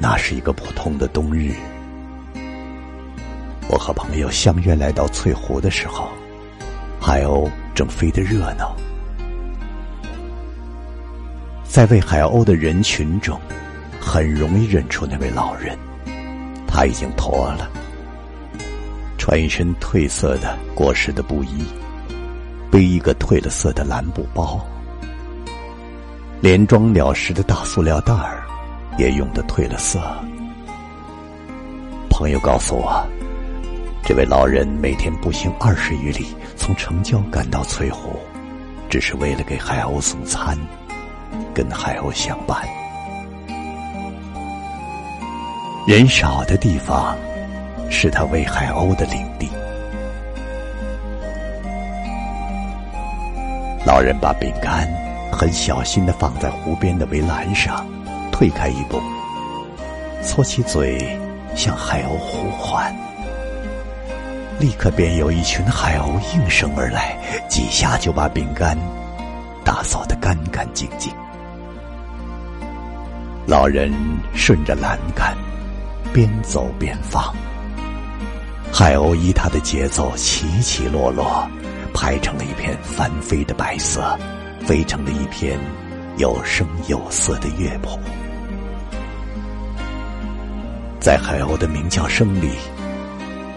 那是一个普通的冬日，我和朋友相约来到翠湖的时候，海鸥正飞得热闹。在喂海鸥的人群中，很容易认出那位老人，他已经脱了，穿一身褪色的过时的布衣，背一个褪了色的蓝布包，连装鸟食的大塑料袋儿也用的褪了色。朋友告诉我，这位老人每天步行二十余里，从城郊赶到翠湖，只是为了给海鸥送餐。跟海鸥相伴，人少的地方是他喂海鸥的领地。老人把饼干很小心的放在湖边的围栏上，退开一步，搓起嘴向海鸥呼唤，立刻便有一群海鸥应声而来，几下就把饼干打扫得干干净净。老人顺着栏杆，边走边放。海鸥依他的节奏起起落落，排成了一片翻飞的白色，飞成了一片有声有色的乐谱。在海鸥的鸣叫声里，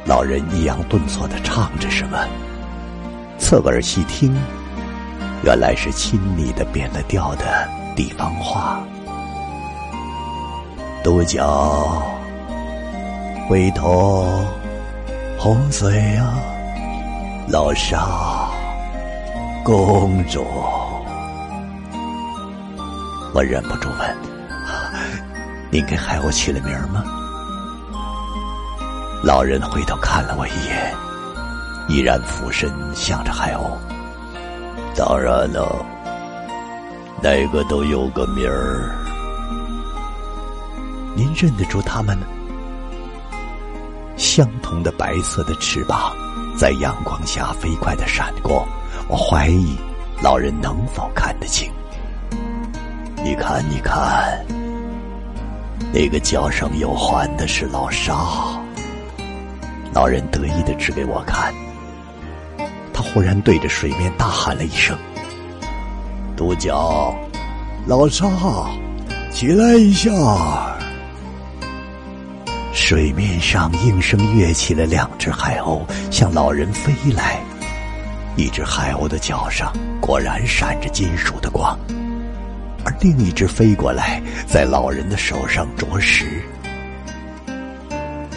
老人抑扬顿挫的唱着什么。侧耳细听，原来是亲昵的变了调的地方话。独角回头红水啊，老沙公主，我忍不住问：“ 您给海鸥起了名吗？”老人回头看了我一眼，依然俯身向着海鸥：“当然了，哪个都有个名儿。”您认得出他们吗？相同的白色的翅膀，在阳光下飞快的闪过。我怀疑老人能否看得清。你看，你看，那个脚上有环的是老沙。老人得意的指给我看。他忽然对着水面大喊了一声：“独角，老沙，起来一下！”水面上应声跃起了两只海鸥，向老人飞来。一只海鸥的脚上果然闪着金属的光，而另一只飞过来，在老人的手上啄食。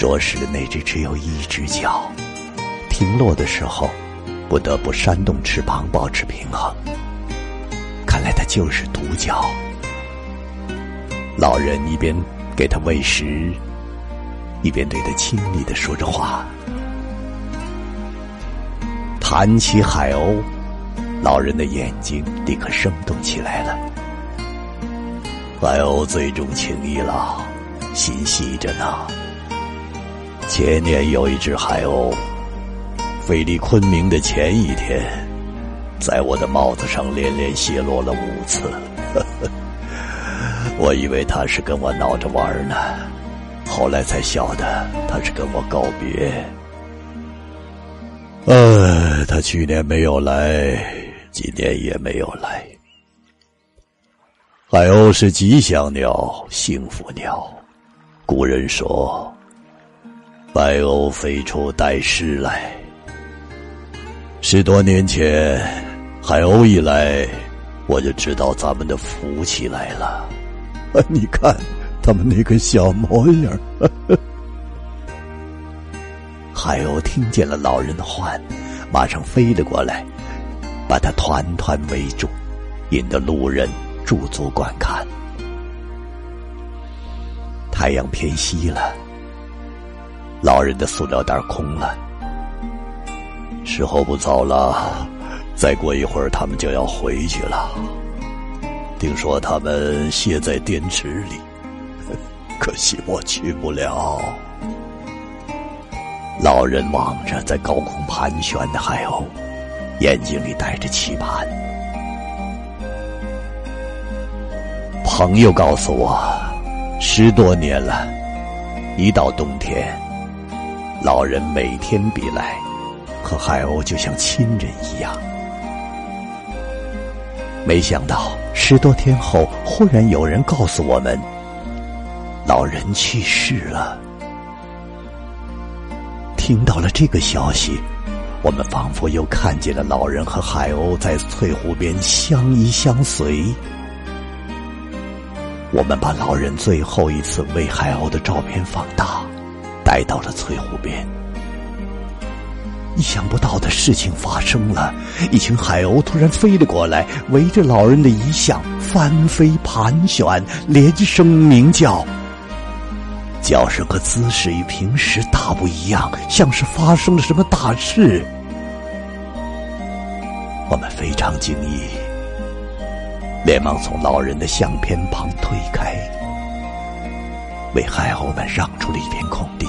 啄食的那只只有一只脚，停落的时候不得不扇动翅膀保持平衡。看来它就是独角。老人一边给它喂食。一边对它亲昵的说着话，谈起海鸥，老人的眼睛立刻生动起来了。海鸥最重情义了，心细着呢。前年有一只海鸥，飞离昆明的前一天，在我的帽子上连连泻落了五次。我以为他是跟我闹着玩呢。后来才晓得，他是跟我告别。呃，他去年没有来，今年也没有来。海鸥是吉祥鸟，幸福鸟。古人说：“白鸥飞出带诗来。”十多年前，海鸥一来，我就知道咱们的福气来了。啊 你看。他们那个小模样，海鸥听见了老人的唤，马上飞了过来，把他团团围住，引得路人驻足观看。太阳偏西了，老人的塑料袋空了，时候不早了，再过一会儿他们就要回去了。听说他们歇在电池里。可惜我去不了。老人望着在高空盘旋的海鸥，眼睛里带着期盼。朋友告诉我，十多年了，一到冬天，老人每天必来，和海鸥就像亲人一样。没想到十多天后，忽然有人告诉我们，老人去世了。听到了这个消息，我们仿佛又看见了老人和海鸥在翠湖边相依相随。我们把老人最后一次喂海鸥的照片放大，来到了翠湖边。意想不到的事情发生了，一群海鸥突然飞了过来，围着老人的遗像翻飞盘旋，连声鸣叫。叫声和姿势与平时大不一样，像是发生了什么大事。我们非常惊异。连忙从老人的相片旁推开，为海鸥们让出了一片空地。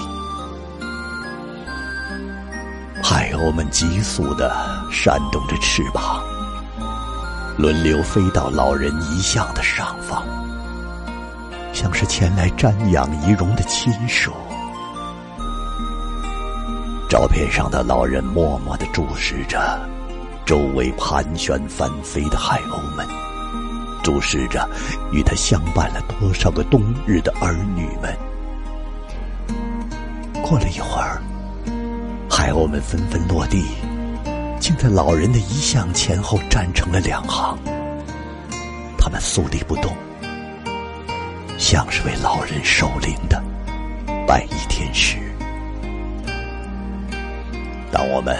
海鸥们急速的扇动着翅膀，轮流飞到老人遗像的上方，像是前来瞻仰遗容的亲属。照片上的老人默默的注视着周围盘旋翻飞的海鸥们。注视着与他相伴了多少个冬日的儿女们。过了一会儿，海鸥们纷纷落地，竟在老人的遗像前后站成了两行。他们肃立不动，像是为老人守灵的白衣天使。当我们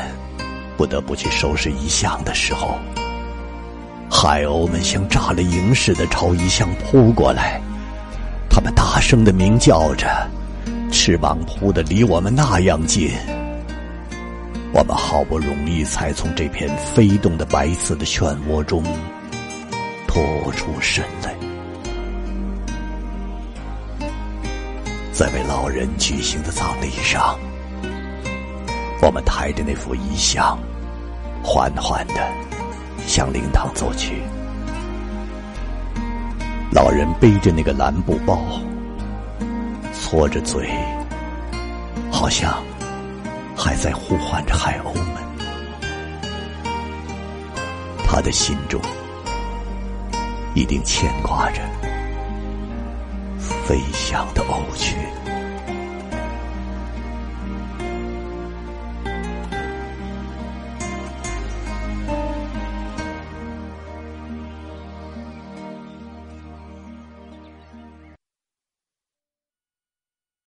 不得不去收拾遗像的时候，海鸥们像炸了营似的朝遗像扑过来，它们大声的鸣叫着，翅膀扑得离我们那样近。我们好不容易才从这片飞动的白色的漩涡中脱出身来。在为老人举行的葬礼上，我们抬着那副遗像，缓缓的。向灵堂走去，老人背着那个蓝布包，搓着嘴，好像还在呼唤着海鸥们。他的心中一定牵挂着飞翔的鸥群。